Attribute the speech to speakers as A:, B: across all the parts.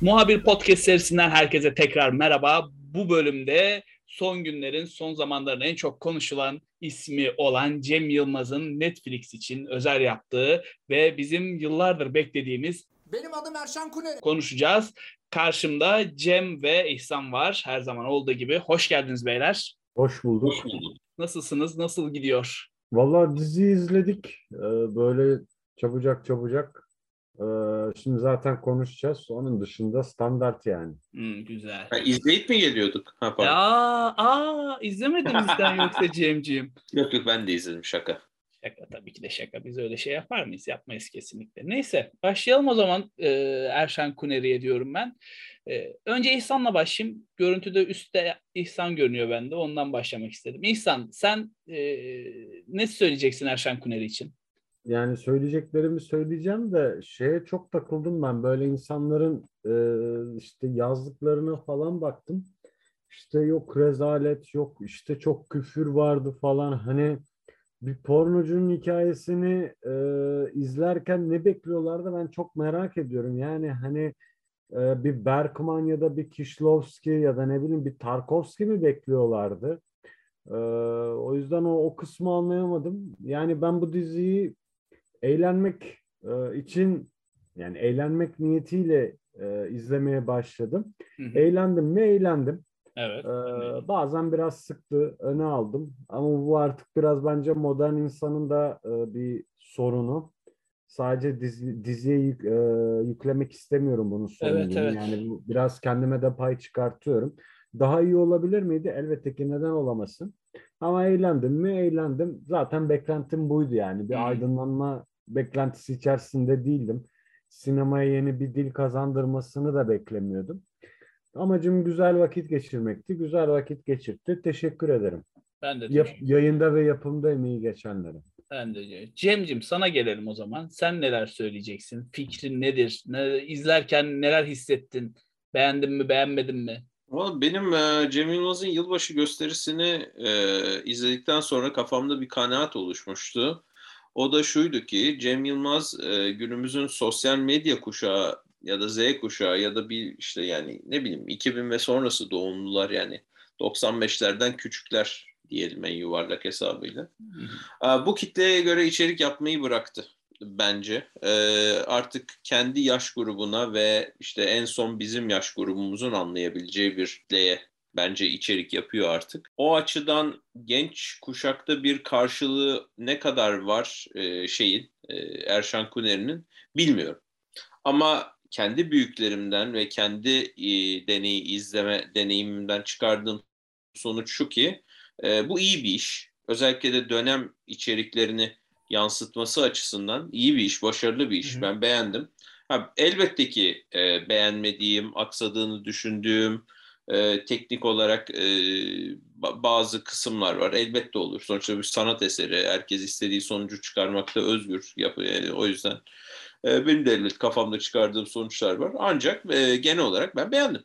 A: Muhabir Podcast serisinden herkese tekrar merhaba. Bu bölümde son günlerin, son zamanların en çok konuşulan ismi olan Cem Yılmaz'ın Netflix için özel yaptığı ve bizim yıllardır beklediğimiz
B: Benim adım Erşan Kuner.
A: konuşacağız. Karşımda Cem ve İhsan var her zaman olduğu gibi. Hoş geldiniz beyler.
C: Hoş bulduk.
A: Nasılsınız? Nasıl gidiyor?
C: Vallahi dizi izledik. Ee, böyle çabucak çabucak. Ee, şimdi zaten konuşacağız. Onun dışında standart yani.
A: Hmm, güzel.
D: Ha, izleyip mi geliyorduk? Ha, pardon.
A: Ya, aa, izlemedin bizden yoksa Cem'ciğim.
D: Yok yok ben de izledim şaka.
A: Şaka tabii ki de şaka. Biz öyle şey yapar mıyız? Yapmayız kesinlikle. Neyse başlayalım o zaman e, Erşan Kuneri'ye diyorum ben. E, önce İhsan'la başlayayım. Görüntüde üstte İhsan görünüyor bende. Ondan başlamak istedim. İhsan sen e, ne söyleyeceksin Erşan Kuneri için?
C: Yani söyleyeceklerimi söyleyeceğim de şeye çok takıldım ben. Böyle insanların e, işte yazdıklarına falan baktım. İşte yok rezalet, yok işte çok küfür vardı falan. Hani bir pornocunun hikayesini e, izlerken ne bekliyorlardı ben çok merak ediyorum. Yani hani e, bir Berkman ya da bir Kişlovski ya da ne bileyim bir Tarkovski mi bekliyorlardı? E, o yüzden o, o kısmı anlayamadım. Yani ben bu diziyi eğlenmek e, için yani eğlenmek niyetiyle e, izlemeye başladım.
A: Hı hı.
C: Eğlendim mi? Eğlendim.
A: Evet.
C: Ee, bazen biraz sıktı, öne aldım. Ama bu artık biraz bence modern insanın da e, bir sorunu. Sadece dizi, diziye yük- e, yüklemek istemiyorum bunun sorumluluğunu.
A: evet.
C: Yani bu- biraz kendime de pay çıkartıyorum. Daha iyi olabilir miydi? Elbette ki neden olamasın. Ama eğlendim mi? Eğlendim. Zaten beklentim buydu yani. Bir
A: Hmm.
C: aydınlanma beklentisi içerisinde değildim. Sinemaya yeni bir dil kazandırmasını da beklemiyordum. Amacım güzel vakit geçirmekti. Güzel vakit geçirtti. Teşekkür ederim.
A: Ben de
C: Yap-
A: teşekkür-
C: yayında ve yapımda emeği geçenlere.
A: Ben de Cem'cim sana gelelim o zaman. Sen neler söyleyeceksin? Fikrin nedir? Ne, izlerken neler hissettin? Beğendin mi, beğenmedin mi?
D: Benim e, Cem Yılmaz'ın yılbaşı gösterisini e, izledikten sonra kafamda bir kanaat oluşmuştu. O da şuydu ki Cem Yılmaz e, günümüzün sosyal medya kuşağı ya da Z kuşağı ya da bir işte yani ne bileyim 2000 ve sonrası doğumlular yani 95'lerden küçükler diyelim en yuvarlak hesabıyla. Aa, Bu kitleye göre içerik yapmayı bıraktı bence. Ee, artık kendi yaş grubuna ve işte en son bizim yaş grubumuzun anlayabileceği bir kitleye bence içerik yapıyor artık. O açıdan genç kuşakta bir karşılığı ne kadar var e, şeyin e, Erşan Kuneri'nin bilmiyorum. Ama kendi büyüklerimden ve kendi e, deneyi izleme deneyimimden çıkardığım sonuç şu ki e, bu iyi bir iş. Özellikle de dönem içeriklerini yansıtması açısından iyi bir iş, başarılı bir iş.
A: Hı hı.
D: Ben beğendim. Ha, elbette ki e, beğenmediğim, aksadığını düşündüğüm, e, teknik olarak e, ba- bazı kısımlar var. Elbette olur. Sonuçta bir sanat eseri. Herkes istediği sonucu çıkarmakta özgür. Yap- e, o yüzden e, benim de kafamda çıkardığım sonuçlar var. Ancak e, genel olarak ben beğendim.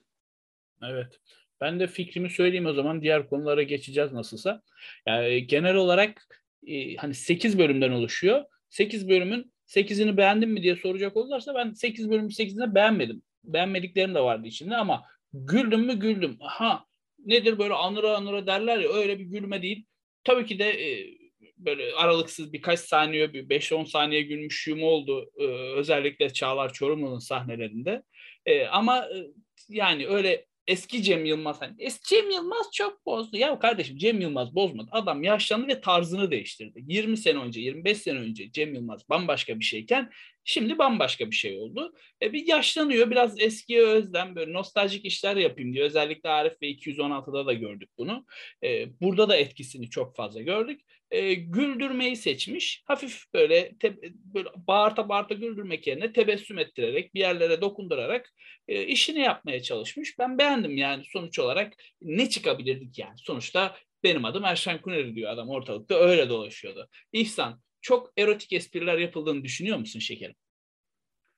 A: Evet. Ben de fikrimi söyleyeyim o zaman diğer konulara geçeceğiz nasılsa. Yani genel olarak e, hani 8 bölümden oluşuyor. 8 bölümün 8'ini beğendin mi diye soracak olurlarsa ben 8 bölümün 8'ini beğenmedim. Beğenmediklerim de vardı içinde ama güldüm mü güldüm. Ha nedir böyle anıra anıra derler ya öyle bir gülme değil. Tabii ki de e, böyle aralıksız birkaç saniye, bir 5-10 saniye gülmüşlüğüm oldu. E, özellikle Çağlar Çorumlu'nun sahnelerinde. E, ama e, yani öyle eski Cem Yılmaz hani eski Cem Yılmaz çok bozdu. Ya kardeşim Cem Yılmaz bozmadı. Adam yaşlandı ve tarzını değiştirdi. 20 sene önce, 25 sene önce Cem Yılmaz bambaşka bir şeyken şimdi bambaşka bir şey oldu. E bir yaşlanıyor. Biraz eskiye özlem böyle nostaljik işler yapayım diyor. Özellikle Arif ve 216'da da gördük bunu. E, burada da etkisini çok fazla gördük. E, güldürmeyi seçmiş. Hafif böyle, te, böyle bağırta bağırta güldürmek yerine tebessüm ettirerek bir yerlere dokundurarak e, işini yapmaya çalışmış. Ben beğendim yani sonuç olarak ne çıkabilirdik yani. Sonuçta benim adım Erşen Kuneri diyor adam ortalıkta öyle dolaşıyordu. İhsan çok erotik espriler yapıldığını düşünüyor musun şekerim?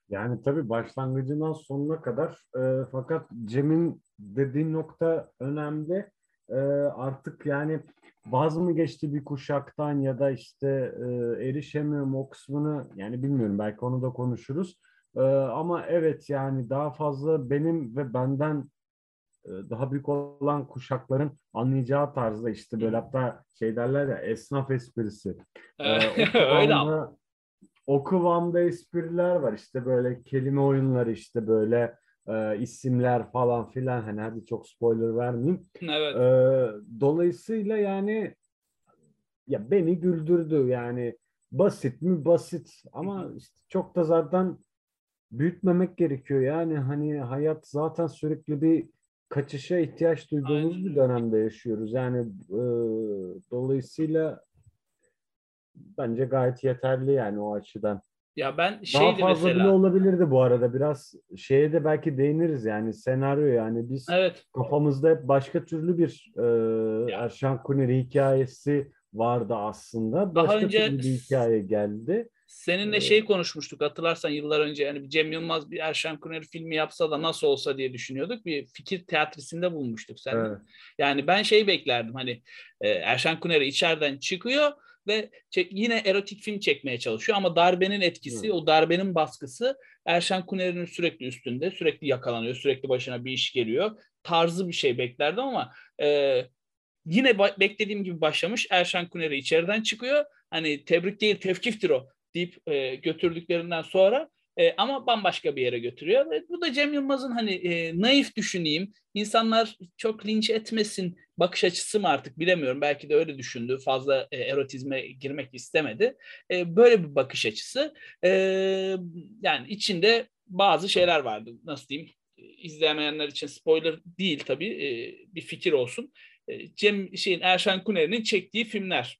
C: Yani tabii başlangıcından sonuna kadar e, fakat Cem'in dediği nokta önemli. E, artık yani vaz mı geçti bir kuşaktan ya da işte e, erişemiyorum o kısmını yani bilmiyorum belki onu da konuşuruz. Ee, ama evet yani daha fazla benim ve benden e, daha büyük olan kuşakların anlayacağı tarzda işte böyle hatta şey derler ya esnaf esprisi. Ee, o
A: Öyle ama.
C: kıvamda, o kıvamda espriler var işte böyle kelime oyunları işte böyle e, isimler falan filan hani hadi çok spoiler vermeyeyim.
A: Evet.
C: Ee, dolayısıyla yani ya beni güldürdü yani basit mi basit ama işte çok da zaten büyütmemek gerekiyor yani hani hayat zaten sürekli bir kaçışa ihtiyaç duyduğumuz
A: Aynen
C: bir dönemde yaşıyoruz yani e, dolayısıyla bence gayet yeterli yani o açıdan.
A: Ya ben
C: Daha
A: şeydi
C: fazla bile
A: mesela.
C: olabilirdi bu arada biraz şeye de belki değiniriz yani senaryo yani biz
A: Evet.
C: kafamızda hep başka türlü bir e. Erşan Kuneri hikayesi vardı aslında.
A: Daha
C: Başka
A: önce
C: türlü bir hikaye geldi.
A: Seninle şey konuşmuştuk hatırlarsan yıllar önce yani bir Cem Yılmaz bir Erşen Kuneri filmi yapsa da nasıl olsa diye düşünüyorduk. Bir fikir teatrisinde bulmuştuk seninle.
C: Evet.
A: Yani ben şey beklerdim hani e, Erşen Kuneri içeriden çıkıyor ve çe- yine erotik film çekmeye çalışıyor ama darbenin etkisi,
C: Hı.
A: o darbenin baskısı Erşen Kuneri'nin sürekli üstünde, sürekli yakalanıyor, sürekli başına bir iş geliyor. Tarzı bir şey beklerdim ama e, yine beklediğim gibi başlamış. Erşen Kuneri içeriden çıkıyor. Hani tebrik değil, tevkiftir o deyip e, götürdüklerinden sonra e, ama bambaşka bir yere götürüyor. Ve bu da Cem Yılmaz'ın hani e, naif düşüneyim, insanlar çok linç etmesin bakış açısı mı artık bilemiyorum. Belki de öyle düşündü. Fazla e, erotizme girmek istemedi. E, böyle bir bakış açısı. E, yani içinde bazı şeyler vardı. Nasıl diyeyim? İzlemeyenler için spoiler değil tabii. E, bir fikir olsun. E, Cem şeyin Erşen Kuneri'nin çektiği filmler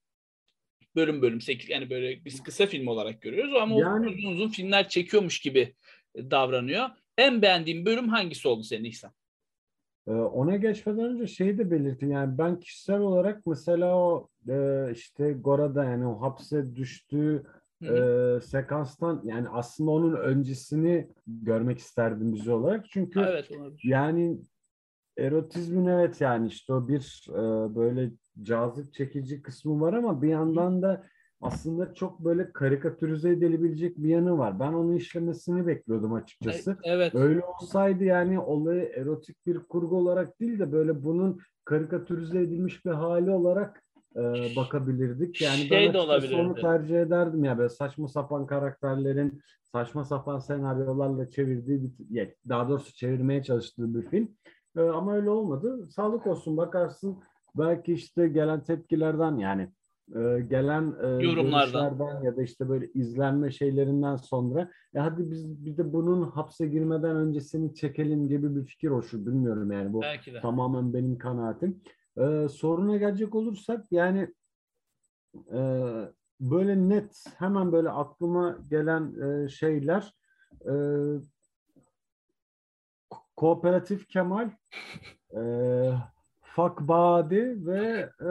A: bölüm bölüm sekiz yani böyle biz kısa film olarak görüyoruz ama
C: Yani-
A: o uzun uzun filmler çekiyormuş gibi davranıyor. En beğendiğin bölüm hangisi oldu senin İhsan?
C: Ee, ona geçmeden önce şeyi de belirteyim. Yani ben kişisel olarak mesela o e, işte Gora'da yani o hapse düştüğü e, sekanstan yani aslında onun öncesini görmek isterdim dizi olarak. Çünkü
A: evet olabilir.
C: Yani erotizmin evet yani işte o bir e, böyle cazip çekici kısmı var ama bir yandan da aslında çok böyle karikatürize edilebilecek bir yanı var. Ben onu işlemesini bekliyordum açıkçası.
A: E- Evet.
C: Öyle olsaydı yani olayı erotik bir kurgu olarak değil de böyle bunun karikatürize edilmiş bir hali olarak e, bakabilirdik. Yani
A: Şey
C: ben
A: de
C: açıkçası onu
A: olabilirdi.
C: tercih ederdim ya böyle saçma sapan karakterlerin saçma sapan senaryolarla çevirdiği bir, daha doğrusu çevirmeye çalıştığı bir film. E, ama öyle olmadı. Sağlık olsun bakarsın belki işte gelen tepkilerden yani e, gelen e,
A: Yorumlardan.
C: ya da işte böyle izlenme şeylerinden sonra ya hadi biz bir de bunun hapse girmeden öncesini çekelim gibi bir fikir hoşu bilmiyorum yani bu tamamen benim kanaatim. Ee, soruna gelecek olursak yani e, böyle net hemen böyle aklıma gelen e, şeyler e, Kooperatif Kemal e, Fakbadi ve e,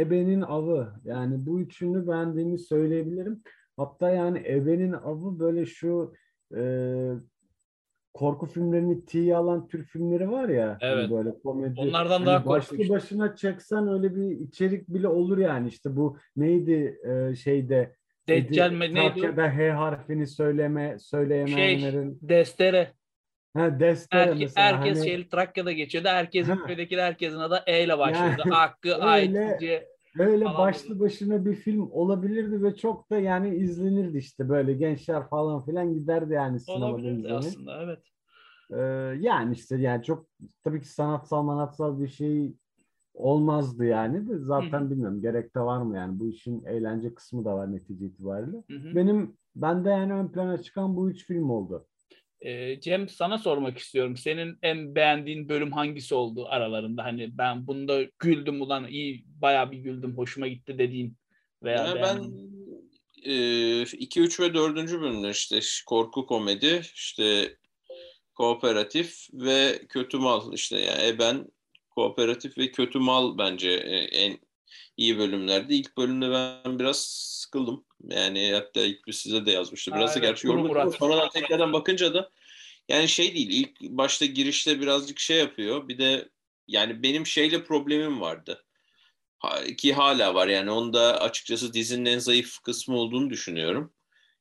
C: Ebe'nin Avı. Yani bu üçünü beğendiğimi söyleyebilirim. Hatta yani Ebe'nin Avı böyle şu e, korku filmlerini tiye alan Türk filmleri var ya. hani
A: Evet.
C: böyle komedi.
A: Onlardan
C: Hani
A: daha
C: başlı
A: korkunç.
C: başına çeksen öyle bir içerik bile olur yani. İşte bu neydi e, şeyde
A: Deccal mi neydi?
C: Trakya'da H harfini söyleme söyleyemeyenlerin
A: Destere.
C: Ha destere
A: Herke-
C: mesela
A: herkes
C: hani
A: şey Trakya'da geçiyordu. Herkesin
C: Ha.
A: köydekiler herkesin adı E ile başlıyordu.
C: Yani
A: Hakkı,
C: öyle-
A: Ait,
C: Böyle
A: falan
C: başlı başına bir film olabilirdi ve çok da yani izlenirdi işte böyle gençler falan filan giderdi yani sinemada
A: olabilirdi
C: izlemeye.
A: aslında evet.
C: Ee, yani işte yani çok tabii ki sanatsal manatsal bir şey olmazdı yani de zaten bilmiyorum gerek de var mı yani bu işin eğlence kısmı da var netice itibariyle. Benim bende yani ön plana çıkan bu üç film oldu.
A: Ee, Cem sana sormak istiyorum. Senin en beğendiğin bölüm hangisi oldu aralarında? Hani ben bunda güldüm ulan iyi bayağı bir güldüm hoşuma gitti dediğin veya
D: Yani ben
A: beğendiğin.
D: 2, 3 ve 4. bölümler işte korku komedi, işte kooperatif ve kötü mal işte yani Eben kooperatif ve kötü mal bence e, en iyi bölümlerdi. İlk bölümde ben biraz sıkıldım. Yani hatta ilk bir size de yazmıştım.
A: Ha,
D: Biraz da
A: evet,
D: gerçi yorulmadım. Sonradan tekrardan bakınca da yani şey değil. İlk başta girişte birazcık şey yapıyor. Bir de yani benim şeyle problemim vardı. Ha- ki hala var yani onda açıkçası dizinin en zayıf kısmı olduğunu düşünüyorum.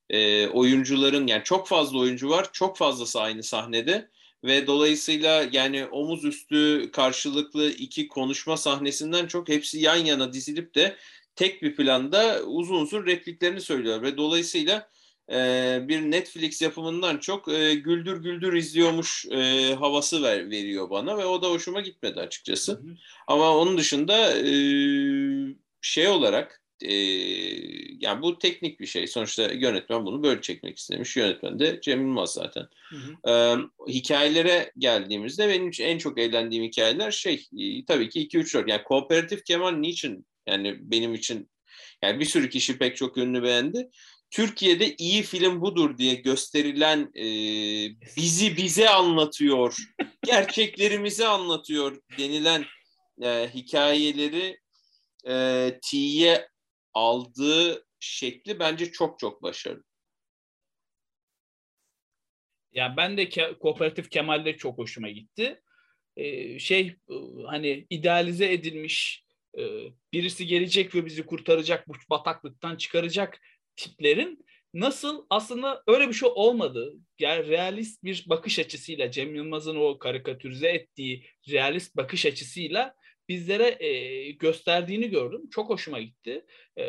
D: e, oyuncuların yani çok fazla oyuncu var, çok fazlası aynı sahnede ve dolayısıyla yani omuz üstü karşılıklı iki konuşma sahnesinden çok hepsi yan yana dizilip de tek bir planda uzun uzun repliklerini söylüyor ve dolayısıyla e, bir Netflix yapımından çok e, güldür güldür izliyormuş e, havası ver, veriyor bana ve o da hoşuma gitmedi açıkçası. Hı hı. Ama onun dışında e, şey olarak e, yani bu teknik bir şey. Sonuçta yönetmen bunu böyle çekmek istemiş. Yönetmen de Cem Yılmaz zaten. Hı hı. E, hikayelere geldiğimizde benim en çok eğlendiğim hikayeler şey e, tabii ki 2-3-4. Yani kooperatif kemal niçin yani benim için yani bir sürü kişi pek çok ünlü beğendi. Türkiye'de iyi film budur diye gösterilen e, bizi bize anlatıyor, gerçeklerimizi anlatıyor denilen e, hikayeleri e, T'ye aldığı şekli bence çok çok başarılı.
A: Ya ben de ke- kooperatif Kemal'de çok hoşuma gitti. Ee, şey hani idealize edilmiş e, birisi gelecek ve bizi kurtaracak bu bataklıktan çıkaracak tiplerin nasıl aslında öyle bir şey olmadı. Yani realist bir bakış açısıyla Cem Yılmaz'ın o karikatürize ettiği realist bakış açısıyla bizlere e, gösterdiğini gördüm. Çok hoşuma gitti. E,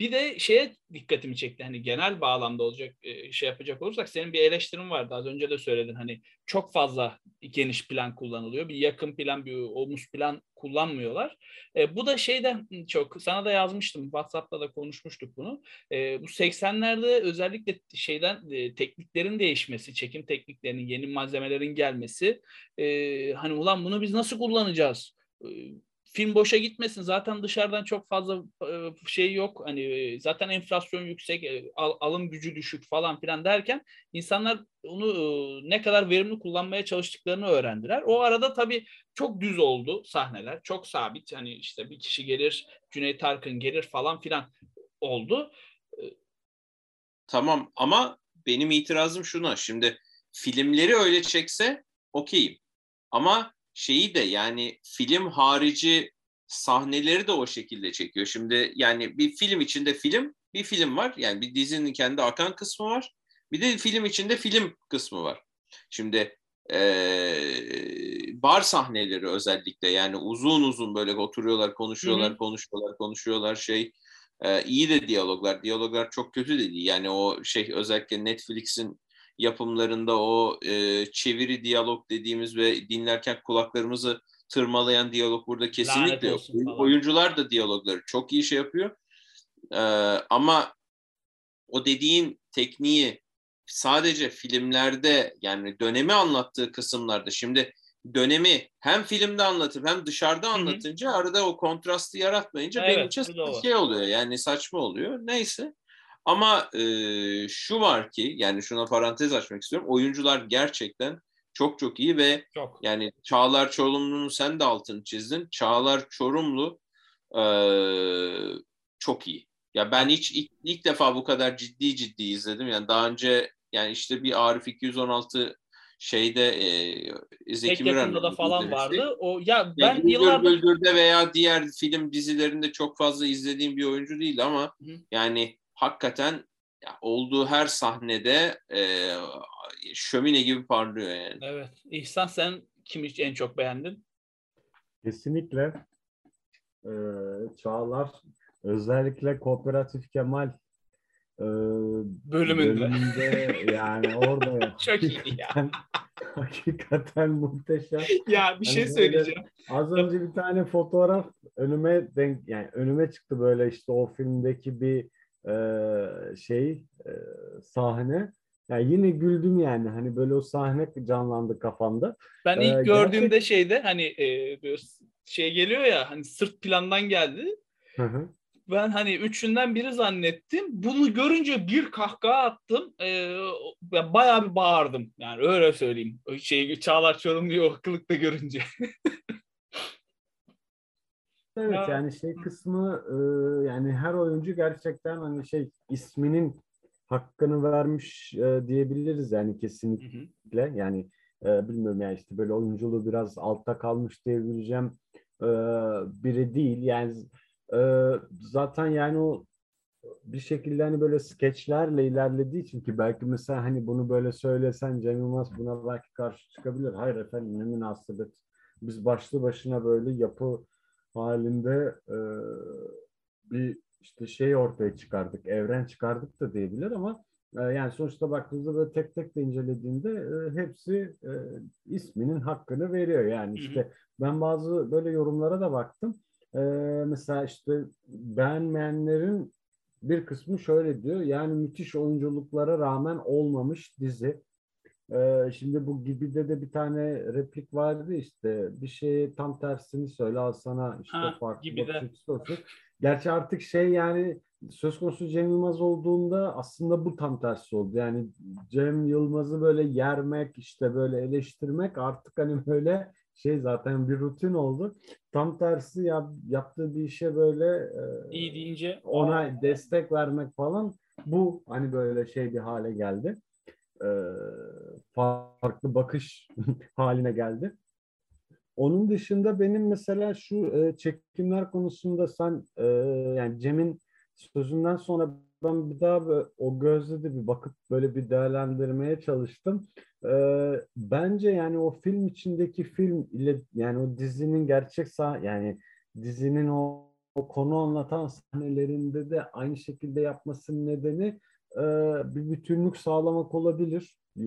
A: bir de şeye dikkatimi çekti. Hani genel bağlamda olacak e, şey yapacak olursak senin bir eleştirin vardı. Az önce de söyledin. Hani çok fazla geniş plan kullanılıyor. Bir yakın plan, bir omuz plan kullanmıyorlar. E, bu da şeyden çok sana da yazmıştım. WhatsApp'ta da konuşmuştuk bunu. E, bu 80'lerde özellikle şeyden e, tekniklerin değişmesi, çekim tekniklerinin, yeni malzemelerin gelmesi. E, hani ulan bunu biz nasıl kullanacağız? Film boşa gitmesin. Zaten dışarıdan çok fazla şey yok. Hani zaten enflasyon yüksek, alım gücü düşük falan filan derken insanlar onu ne kadar verimli kullanmaya çalıştıklarını öğrendiler. O arada tabii çok düz oldu sahneler. Çok sabit. Hani işte bir kişi gelir, Cüneyt Arkın gelir falan filan oldu.
D: Tamam ama benim itirazım şuna. Şimdi filmleri öyle çekse okeyim. Ama şeyi de yani film harici sahneleri de o şekilde çekiyor. Şimdi yani bir film içinde film, bir film var. Yani bir dizinin kendi akan kısmı var. Bir de film içinde film kısmı var. Şimdi ee, bar sahneleri özellikle yani uzun uzun böyle oturuyorlar, konuşuyorlar, Hı-hı. konuşuyorlar, konuşuyorlar şey e, iyi de diyaloglar. Diyaloglar çok kötü de değil. Yani o şey özellikle Netflix'in yapımlarında o e, çeviri diyalog dediğimiz ve dinlerken kulaklarımızı tırmalayan diyalog burada kesinlikle yok. Oyuncular da diyalogları çok iyi şey yapıyor. E, ama o dediğin tekniği sadece filmlerde yani dönemi anlattığı kısımlarda şimdi dönemi hem filmde anlatıp hem dışarıda anlatınca Hı-hı. arada o kontrastı yaratmayınca evet, benim için şey oluyor yani saçma oluyor. Neyse. Ama e, şu var ki yani şuna parantez açmak istiyorum. Oyuncular gerçekten çok çok iyi ve çok. yani Çağlar Çorumlu'nun sen de altını çizdin. Çağlar Çorumlu e, çok iyi. Ya ben hiç ilk, ilk defa bu kadar ciddi ciddi izledim. Yani daha önce yani işte bir Arif 216 şeyde e, Zeki Müren
A: da falan vardı. O ya ben yani yıllardır
D: Güldür'de veya diğer film dizilerinde çok fazla izlediğim bir oyuncu değil ama Hı. yani hakikaten ya, olduğu her sahnede e, şömine gibi parlıyor yani.
A: Evet. İhsan sen kimi en çok beğendin?
C: Kesinlikle ee, Çağlar özellikle Kooperatif Kemal e,
A: bölümünde.
C: bölümünde yani orada
A: çok iyi ya.
C: hakikaten muhteşem.
A: Ya bir şey yani söyleyeceğim.
C: Az önce bir tane fotoğraf önüme denk yani önüme çıktı böyle işte o filmdeki bir e, şey e, sahne. Yani yine güldüm yani hani böyle o sahne canlandı kafamda.
A: Ben ilk ee, gördüğümde gerçek... şeyde hani e, şey geliyor ya hani sırt plandan geldi. Hı hı. Ben hani üçünden biri zannettim. Bunu görünce bir kahkaha attım. Ee, bayağı bir bağırdım. Yani öyle söyleyeyim. O şey Çağlar Çorum diyor o kılıkta görünce.
C: Evet ya. yani şey kısmı e, yani her oyuncu gerçekten hani şey isminin hakkını vermiş e, diyebiliriz yani kesinlikle. Hı hı. Yani e, bilmiyorum yani işte böyle oyunculuğu biraz altta kalmış diyebileceğim e, biri değil. Yani e, zaten yani o bir şekilde hani böyle skeçlerle ilerlediği için ki belki mesela hani bunu böyle söylesen Cem Yılmaz buna belki karşı çıkabilir. Hayır efendim ne münasebet. Biz başlı başına böyle yapı halinde e, bir işte şey ortaya çıkardık, evren çıkardık da diyebilir ama e, yani sonuçta baktığınızda böyle tek tek de incelediğinde e, hepsi e, isminin hakkını veriyor. Yani işte ben bazı böyle yorumlara da baktım. E, mesela işte beğenmeyenlerin bir kısmı şöyle diyor. Yani müthiş oyunculuklara rağmen olmamış dizi. Ee, şimdi bu Gibi'de de bir tane replik vardı işte bir şey tam tersini söyle al sana işte
A: Ha,
C: farklı bakış açısı olsun. Gerçi artık şey yani söz konusu Cem Yılmaz olduğunda aslında bu tam tersi oldu. Yani Cem Yılmaz'ı böyle yermek işte böyle eleştirmek artık hani böyle şey zaten bir rutin oldu. Tam tersi yap, yaptığı bir işe böyle e,
A: İyi deyince
C: ona destek vermek falan bu hani böyle şey bir hale geldi. Ee, farklı bakış haline geldi. Onun dışında benim mesela şu e, çekimler konusunda sen e, yani Cem'in sözünden sonra ben bir daha böyle o gözle de bir bakıp böyle bir değerlendirmeye çalıştım. Ee, bence yani o film içindeki film ile yani o dizinin gerçek sah yani dizinin o, o konu anlatan sahnelerinde de aynı şekilde yapmasının nedeni e, bir bütünlük sağlamak olabilir. E,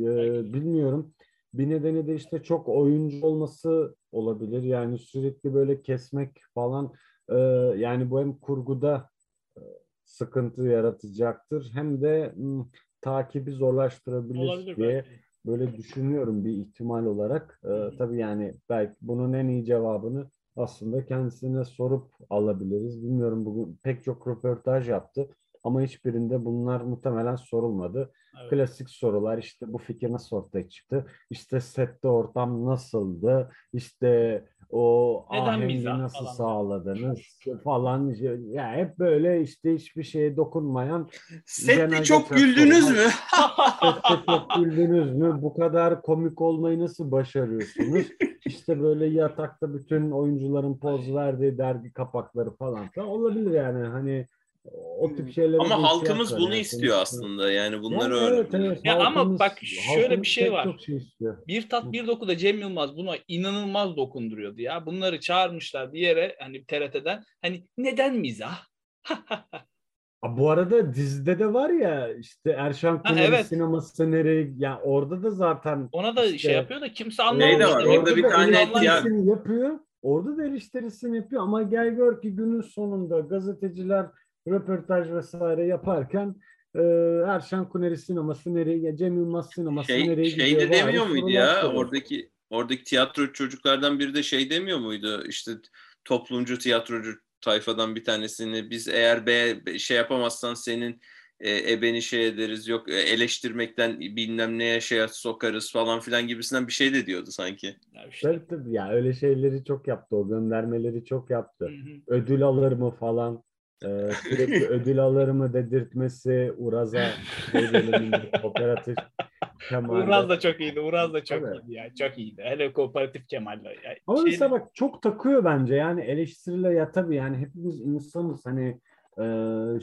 C: bilmiyorum. Bir nedeni de işte çok oyuncu olması olabilir. Yani sürekli böyle kesmek falan e, yani bu hem kurguda e, sıkıntı yaratacaktır hem de m, takibi zorlaştırabilir
A: olabilir
C: diye
A: belki.
C: böyle düşünüyorum bir ihtimal olarak. E, tabii yani belki bunun en iyi cevabını aslında kendisine sorup alabiliriz. Bilmiyorum bugün pek çok röportaj yaptı ama hiçbirinde bunlar muhtemelen sorulmadı.
A: Evet.
C: Klasik sorular işte bu fikir nasıl ortaya çıktı? İşte sette ortam nasıldı? İşte o
A: Neden
C: ahengi nasıl
A: falan.
C: sağladınız falan. Ya hep böyle işte hiçbir şeye dokunmayan
D: Sette çok güldünüz
C: sorular.
D: mü?
C: Sette çok güldünüz mü? Bu kadar komik olmayı nasıl başarıyorsunuz? İşte böyle yatakta bütün oyuncuların poz verdiği dergi kapakları falan olabilir yani hani o tip şeylere
D: Ama halkımız
C: var
D: bunu
C: yani
D: istiyor aslında. Yani bunları
C: Yani evet, evet,
A: Ya ama bak şöyle bir şey var.
C: Çok şey istiyor.
A: Bir tat bir dokuda Cem Yılmaz buna inanılmaz dokunduruyordu ya. Bunları çağırmışlar bir yere hani TRT'den. Hani neden mizah?
C: Ha, bu arada dizide de var ya işte Erşan Kuneri
A: evet.
C: sineması nereye ya orada da zaten
A: Ona da
C: İşte-
A: şey yapıyor da kimse
D: Neyde
A: anlamamış.
D: var?
A: demek
D: Orada bir tane
C: eleştirisini yapıyor. Orada da eleştirisini yapıyor ama gel gör ki günün sonunda gazeteciler röportaj vesaire yaparken e, Erşan Kuneri sineması nereye, Cem Yılmaz sineması
D: Şey,
C: nereye
D: şey
C: gidiyor?
D: de
C: Bu ayrı
D: demiyor muydu ya?
C: soruyor.
D: Oradaki oradaki tiyatro çocuklardan biri de şey demiyor muydu? İşte toplumcu tiyatrocu tayfadan bir tanesini biz eğer be, şey yapamazsan senin e, ebeni şey ederiz yok e, eleştirmekten bilmem neye şey sokarız falan filan gibisinden bir şey de diyordu sanki.
A: Ya işte.
C: Tabii tabii ya öyle şeyleri çok yaptı o göndermeleri çok
A: Hı
C: yaptı.
A: hı.
C: Ödül alır mı falan. Ee, sürekli ödül alır mı dedirtmesi Uraz'a şey kooperatif Kemal'de.
A: Uraz da çok iyiydi. Uraz da çok
C: Tabii.
A: iyiydi ya. Çok iyiydi. Hele kooperatif Kemal'le. Ya,
C: Ama
A: şey-
C: mesela bak çok takıyor bence yani eleştiriyle ya tabii yani hepimiz insanız hani e,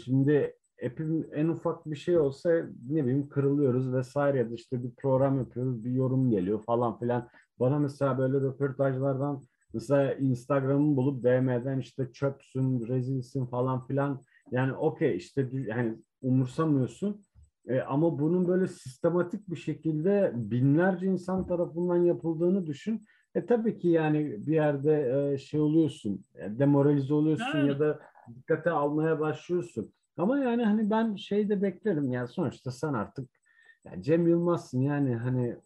C: şimdi hepimiz en ufak bir şey olsa ne bileyim kırılıyoruz vesaire ya da işte bir program yapıyoruz bir yorum geliyor falan filan. Bana mesela böyle röportajlardan mesela Instagram'ı bulup DM'den işte çöpsün, rezilsin falan filan yani okey işte yani umursamıyorsun. E, ama bunun böyle sistematik bir şekilde binlerce insan tarafından yapıldığını düşün. E tabii ki yani bir yerde e, şey oluyorsun, e, demoralize oluyorsun ya da dikkate almaya başlıyorsun. Ama yani hani ben şey de beklerim yani sonuçta sen artık ya Cem Yılmaz'sın yani hani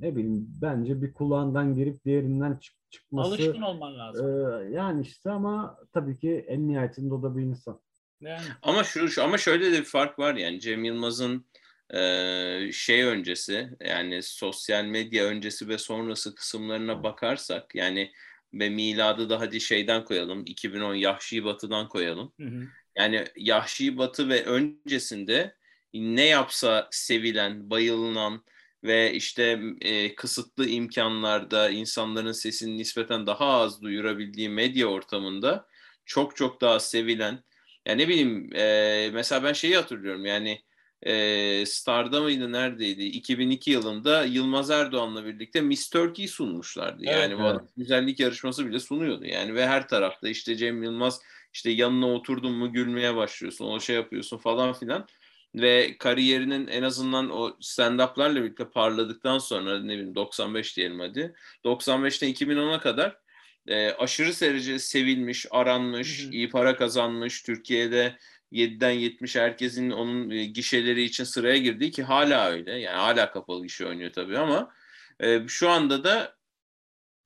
C: ne bileyim bence bir kulağından girip diğerinden çık çıkması
A: alışkın olman
C: e,
A: lazım.
C: yani işte ama tabii ki en nihayetinde o da bir insan.
A: Yani.
D: Ama şu, şu ama şöyle de bir fark var yani Cem Yılmaz'ın e, şey öncesi yani sosyal medya öncesi ve sonrası kısımlarına bakarsak yani ve miladı da hadi şeyden koyalım 2010 Yahşi Batı'dan koyalım.
A: Hı hı.
D: Yani Yahşi Batı ve öncesinde ne yapsa sevilen, bayılınan ve işte e, kısıtlı imkanlarda insanların sesini nispeten daha az duyurabildiği medya ortamında çok çok daha sevilen Yani ne bileyim e, mesela ben şeyi hatırlıyorum yani e, Star'da mıydı neredeydi? 2002 yılında Yılmaz Erdoğan'la birlikte Miss Turkey sunmuşlardı.
A: Evet,
D: yani evet. bu güzellik yarışması bile sunuyordu. Yani ve her tarafta işte Cem Yılmaz işte yanına oturdun mu gülmeye başlıyorsun, o şey yapıyorsun falan filan. Ve kariyerinin en azından o stand-up'larla birlikte parladıktan sonra ne bileyim 95 diyelim hadi. 95'ten 2010'a kadar e, aşırı derece sevilmiş, aranmış, hı hı. iyi para kazanmış, Türkiye'de 7'den 70 herkesin onun e, gişeleri için sıraya girdiği ki hala öyle. Yani hala kapalı gişe oynuyor tabii ama e, şu anda da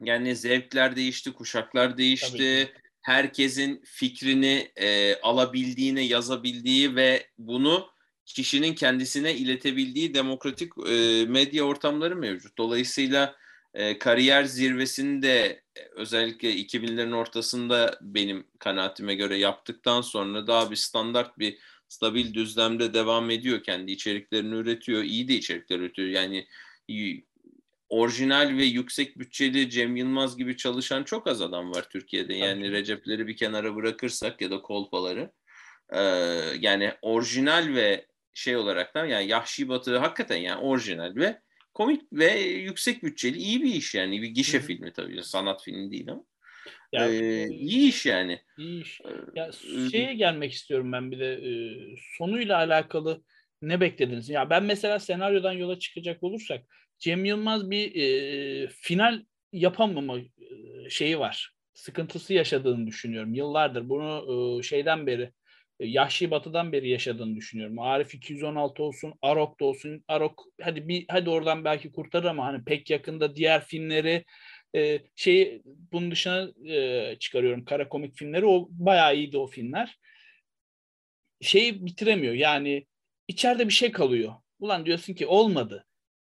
D: yani zevkler değişti, kuşaklar değişti. Herkesin fikrini e, alabildiğine yazabildiği ve bunu kişinin kendisine iletebildiği demokratik e, medya ortamları mevcut. Dolayısıyla e, kariyer zirvesinde özellikle 2000'lerin ortasında benim kanaatime göre yaptıktan sonra daha bir standart bir stabil düzlemde devam ediyor. Kendi içeriklerini üretiyor. iyi de içerikler üretiyor. Yani orijinal ve yüksek bütçeli Cem Yılmaz gibi çalışan çok az adam var Türkiye'de. Yani Tabii. Recep'leri bir kenara bırakırsak ya da kolpaları. Ee, yani orijinal ve şey olaraktan yani Yahşi Batı hakikaten yani orijinal ve komik ve yüksek bütçeli iyi bir iş yani. Bir gişe Hı-hı. filmi tabii. Sanat filmi değil ama. Ya, ee, iyi iş yani.
A: İyi iş. Ya şeye gelmek istiyorum ben bir de sonuyla alakalı ne beklediniz? Ya ben mesela senaryodan yola çıkacak olursak Cem Yılmaz bir e, final yapamama e, şeyi var. Sıkıntısı yaşadığını düşünüyorum. Yıllardır bunu e, şeyden beri e, Yahşi Batı'dan beri yaşadığını düşünüyorum. Arif 216 olsun, Arok da olsun. Arok hadi bir hadi oradan belki kurtarır ama hani pek yakında diğer filmleri e, şey bunun dışına e, çıkarıyorum. Kara komik filmleri o bayağı iyiydi o filmler. Şeyi bitiremiyor. Yani içeride bir şey kalıyor. Ulan diyorsun ki olmadı.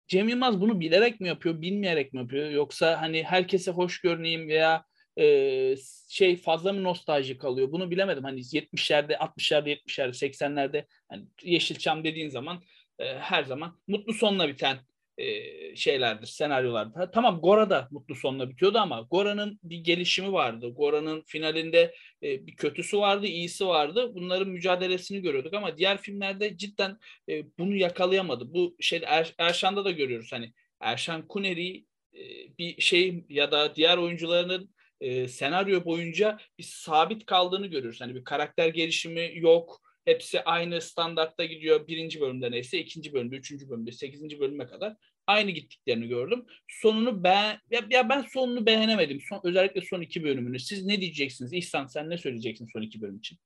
A: Cem Yılmaz bunu bilerek mi yapıyor, bilmeyerek mi yapıyor? Yoksa hani herkese hoş görüneyim veya e, şey fazla mı nostalji kalıyor? Bunu bilemedim. Hani 70'lerde, 60'larda, 70'lerde, 80'lerde hani Yeşilçam dediğin zaman e, her zaman mutlu sonla biten e, şeylerdir, senaryolardır. tamam Gora da mutlu sonla bitiyordu ama Gora'nın bir gelişimi vardı. Gora'nın finalinde e, bir kötüsü vardı, iyisi vardı. Bunların mücadelesini görüyorduk ama diğer filmlerde cidden e, bunu yakalayamadı. Bu şey er, Erşan'da da görüyoruz hani Erşan Kuneri e, bir şey ya da diğer oyuncularının e, senaryo boyunca bir sabit kaldığını görüyoruz. Hani bir karakter gelişimi yok. Hepsi aynı standartta gidiyor. Birinci bölümde neyse ikinci bölümde, üçüncü bölümde, sekizinci bölüme kadar aynı gittiklerini gördüm. Sonunu ben ya, ya ben sonunu beğenemedim. Son, özellikle son iki bölümünü. Siz ne diyeceksiniz? İhsan sen ne söyleyeceksin son iki bölüm için?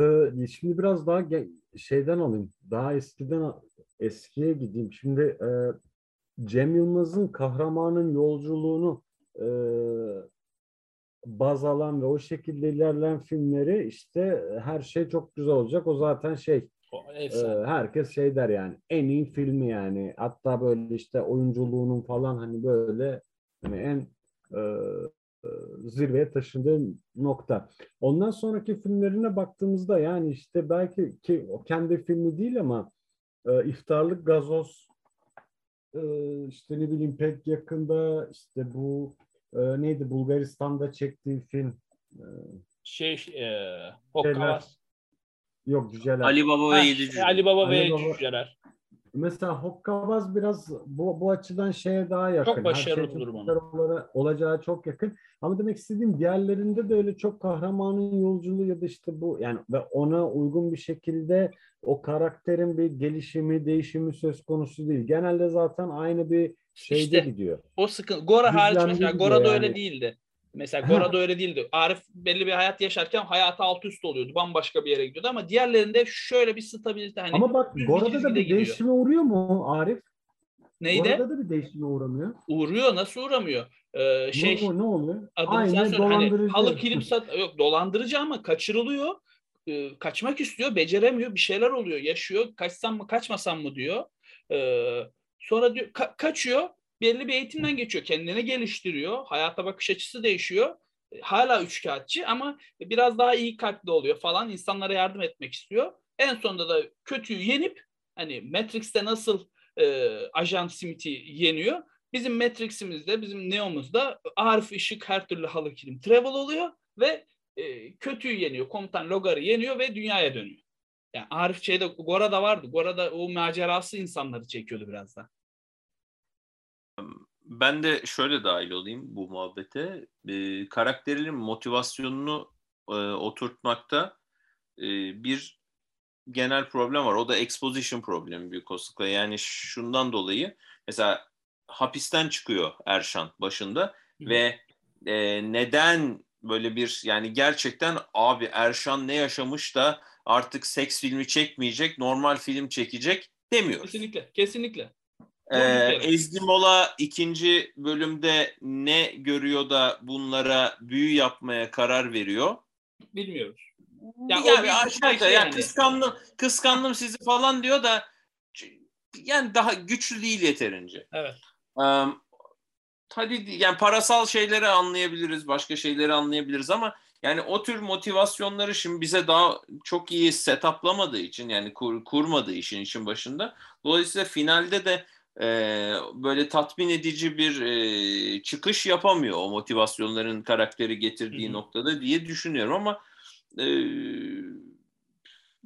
C: Ee, şimdi biraz daha şeyden alayım. Daha eskiden eskiye gideyim. Şimdi e, Cem Yılmaz'ın kahramanın yolculuğunu e, baz alan ve o şekilde ilerleyen filmleri işte her şey çok güzel olacak. O zaten şey e, herkes şey der yani en iyi filmi yani. Hatta böyle işte oyunculuğunun falan hani böyle hani en e, e zirveye taşındığı nokta. Ondan sonraki filmlerine baktığımızda yani işte belki ki o kendi filmi değil ama e, iftarlık gazoz işte ne bileyim pek yakında işte bu e, neydi Bulgaristan'da çektiği film e,
A: şey e, Hokkabaz.
C: Yok cüceler.
D: Ali Baba ve Yedi Cüceler.
A: Ali Baba ve Baba. Cüceler.
C: Mesela Hokkabaz biraz bu, bu açıdan şeye daha yakın.
A: Çok başarılı şey
C: bulurum Olacağı çok yakın. Ama demek istediğim diğerlerinde de öyle çok kahramanın yolculuğu ya da işte bu yani ve ona uygun bir şekilde o karakterin bir gelişimi, değişimi söz konusu değil. Genelde zaten aynı bir şeyde işte, gidiyor.
A: O sıkıntı. Gora hariç mesela Gora da yani. öyle değildi. Mesela Gora'da öyle değildi. Arif belli bir hayat yaşarken hayatı alt üst oluyordu. Bambaşka bir yere gidiyordu ama diğerlerinde şöyle bir stabilite. Hani
C: ama bak Gora'da da bir gidiyor. değişime uğruyor mu Arif?
A: Neydi?
C: Gora'da da bir değişime uğramıyor.
A: Uğruyor. Nasıl uğramıyor? Ee, şey,
C: ne, ne oluyor?
A: Aynı sen söyle. Hani, halı kilim sat yok dolandırıcı ama kaçırılıyor. Ee, kaçmak istiyor, beceremiyor. Bir şeyler oluyor. Yaşıyor. Kaçsam mı, kaçmasam mı diyor. Ee, sonra diyor ka- kaçıyor belli bir eğitimden geçiyor. Kendini geliştiriyor. Hayata bakış açısı değişiyor. E, hala üçkağıtçı ama biraz daha iyi kalpli oluyor falan. İnsanlara yardım etmek istiyor. En sonunda da kötüyü yenip hani Matrix'te nasıl e, Ajan Smith'i yeniyor. Bizim Matrix'imizde, bizim Neo'muzda Arif Işık her türlü halı kilim travel oluyor ve e, kötüyü yeniyor. Komutan Logar'ı yeniyor ve dünyaya dönüyor. Yani Arif şeyde Gora'da vardı. Gora'da o macerası insanları çekiyordu biraz da.
D: Ben de şöyle dahil olayım bu muhabbete. E, karakterinin motivasyonunu e, oturtmakta e, bir genel problem var. O da exposition problemi büyük olasılıkla. Yani şundan dolayı mesela hapisten çıkıyor Erşan başında Hı. ve e, neden böyle bir yani gerçekten abi Erşan ne yaşamış da artık seks filmi çekmeyecek, normal film çekecek demiyoruz.
A: Kesinlikle, kesinlikle.
D: Ee, Ezgi Mola ikinci bölümde ne görüyor da bunlara büyü yapmaya karar veriyor?
A: Bilmiyoruz.
D: Ya yani aşağıda şey yani. kıskandım, kıskandım sizi falan diyor da yani daha güçlü değil yeterince.
A: Evet.
D: Um, hadi yani parasal şeyleri anlayabiliriz, başka şeyleri anlayabiliriz ama yani o tür motivasyonları şimdi bize daha çok iyi setuplamadığı için yani kur, kurmadığı işin için başında. Dolayısıyla finalde de e, böyle tatmin edici bir e, çıkış yapamıyor o motivasyonların karakteri getirdiği Hı-hı. noktada diye düşünüyorum ama e,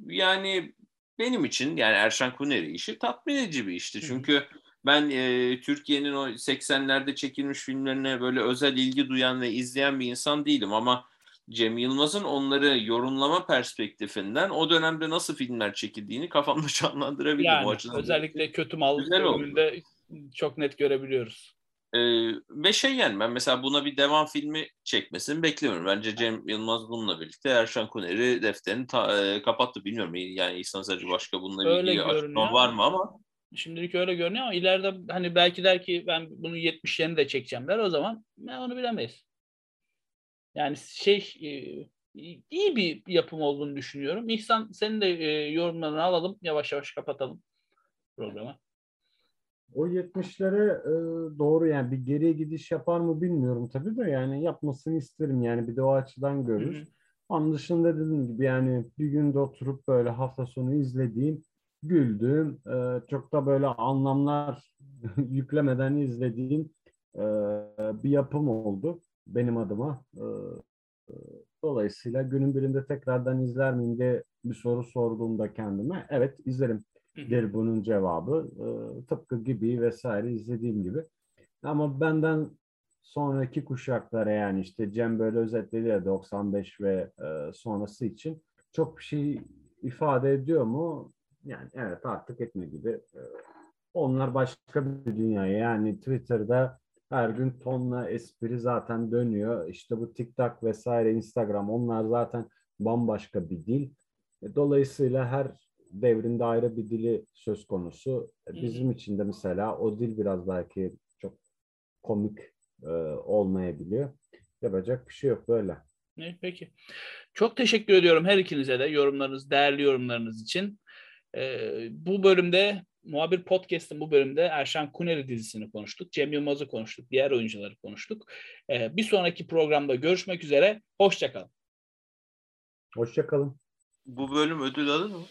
D: yani benim için yani Erşan Kuneri işi tatmin edici bir işti. Çünkü Hı-hı. ben e, Türkiye'nin o 80'lerde çekilmiş filmlerine böyle özel ilgi duyan ve izleyen bir insan değilim ama Cem Yılmaz'ın onları yorumlama perspektifinden o dönemde nasıl filmler çekildiğini kafamda canlandırabildim.
A: Yani, o açıdan özellikle kötü mal bölümünde çok net görebiliyoruz.
D: Ee, ve şey yani ben mesela buna bir devam filmi çekmesini beklemiyorum. Bence Cem Yılmaz bununla birlikte Erşan Kuneri defterini ta, e, kapattı. Bilmiyorum yani İhsan Sarıcı başka bununla öyle ilgili açıklama var mı ama.
A: Şimdilik öyle görünüyor ama ileride hani belki der ki ben bunu 70'lerini de çekeceğim der o zaman ben onu bilemeyiz. Yani şey e, iyi bir yapım olduğunu düşünüyorum. İhsan senin de e, yorumlarını alalım. Yavaş yavaş kapatalım programı.
C: O 70'lere e, doğru yani bir geriye gidiş yapar mı bilmiyorum tabii de yani yapmasını isterim yani bir de o açıdan görür. Onun dışında dediğim gibi yani bir günde oturup böyle hafta sonu izlediğim, güldüğüm, e, çok da böyle anlamlar yüklemeden izlediğim e, bir yapım oldu benim adıma. E, dolayısıyla günün birinde tekrardan izler miyim diye bir soru sorduğumda kendime evet izlerim der bunun cevabı. E, tıpkı gibi vesaire izlediğim gibi. Ama benden sonraki kuşaklara yani işte Cem böyle özetledi ya 95 ve e, sonrası için çok bir şey ifade ediyor mu? Yani evet artık etme gibi. E, onlar başka bir dünya. Yani Twitter'da her gün tonla espri zaten dönüyor. İşte bu TikTok vesaire Instagram onlar zaten bambaşka bir dil. E, dolayısıyla her devrinde ayrı bir dili söz konusu. E, bizim için de mesela o dil biraz belki çok komik e, olmayabiliyor. Yapacak bir şey yok böyle.
A: Peki. Çok teşekkür ediyorum her ikinize de yorumlarınız, değerli yorumlarınız için. Ee, bu bölümde Muhabir Podcast'ın bu bölümde Erşan Kuneri dizisini konuştuk. Cem Yılmaz'ı konuştuk. Diğer oyuncuları konuştuk. Ee, bir sonraki programda görüşmek üzere. Hoşçakalın.
C: Hoşçakalın.
D: Bu bölüm ödül alır mı?